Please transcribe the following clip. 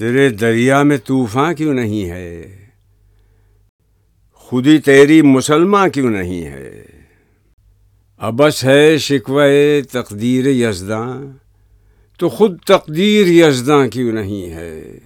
تیرے دریا میں طوفاں کیوں نہیں ہے؟ خودی تیری مسلمہ کیوں نہیں ہے؟ ابس ہے شکوہ تقدیر یزداں تو خود تقدیر یزداں کیوں نہیں ہے؟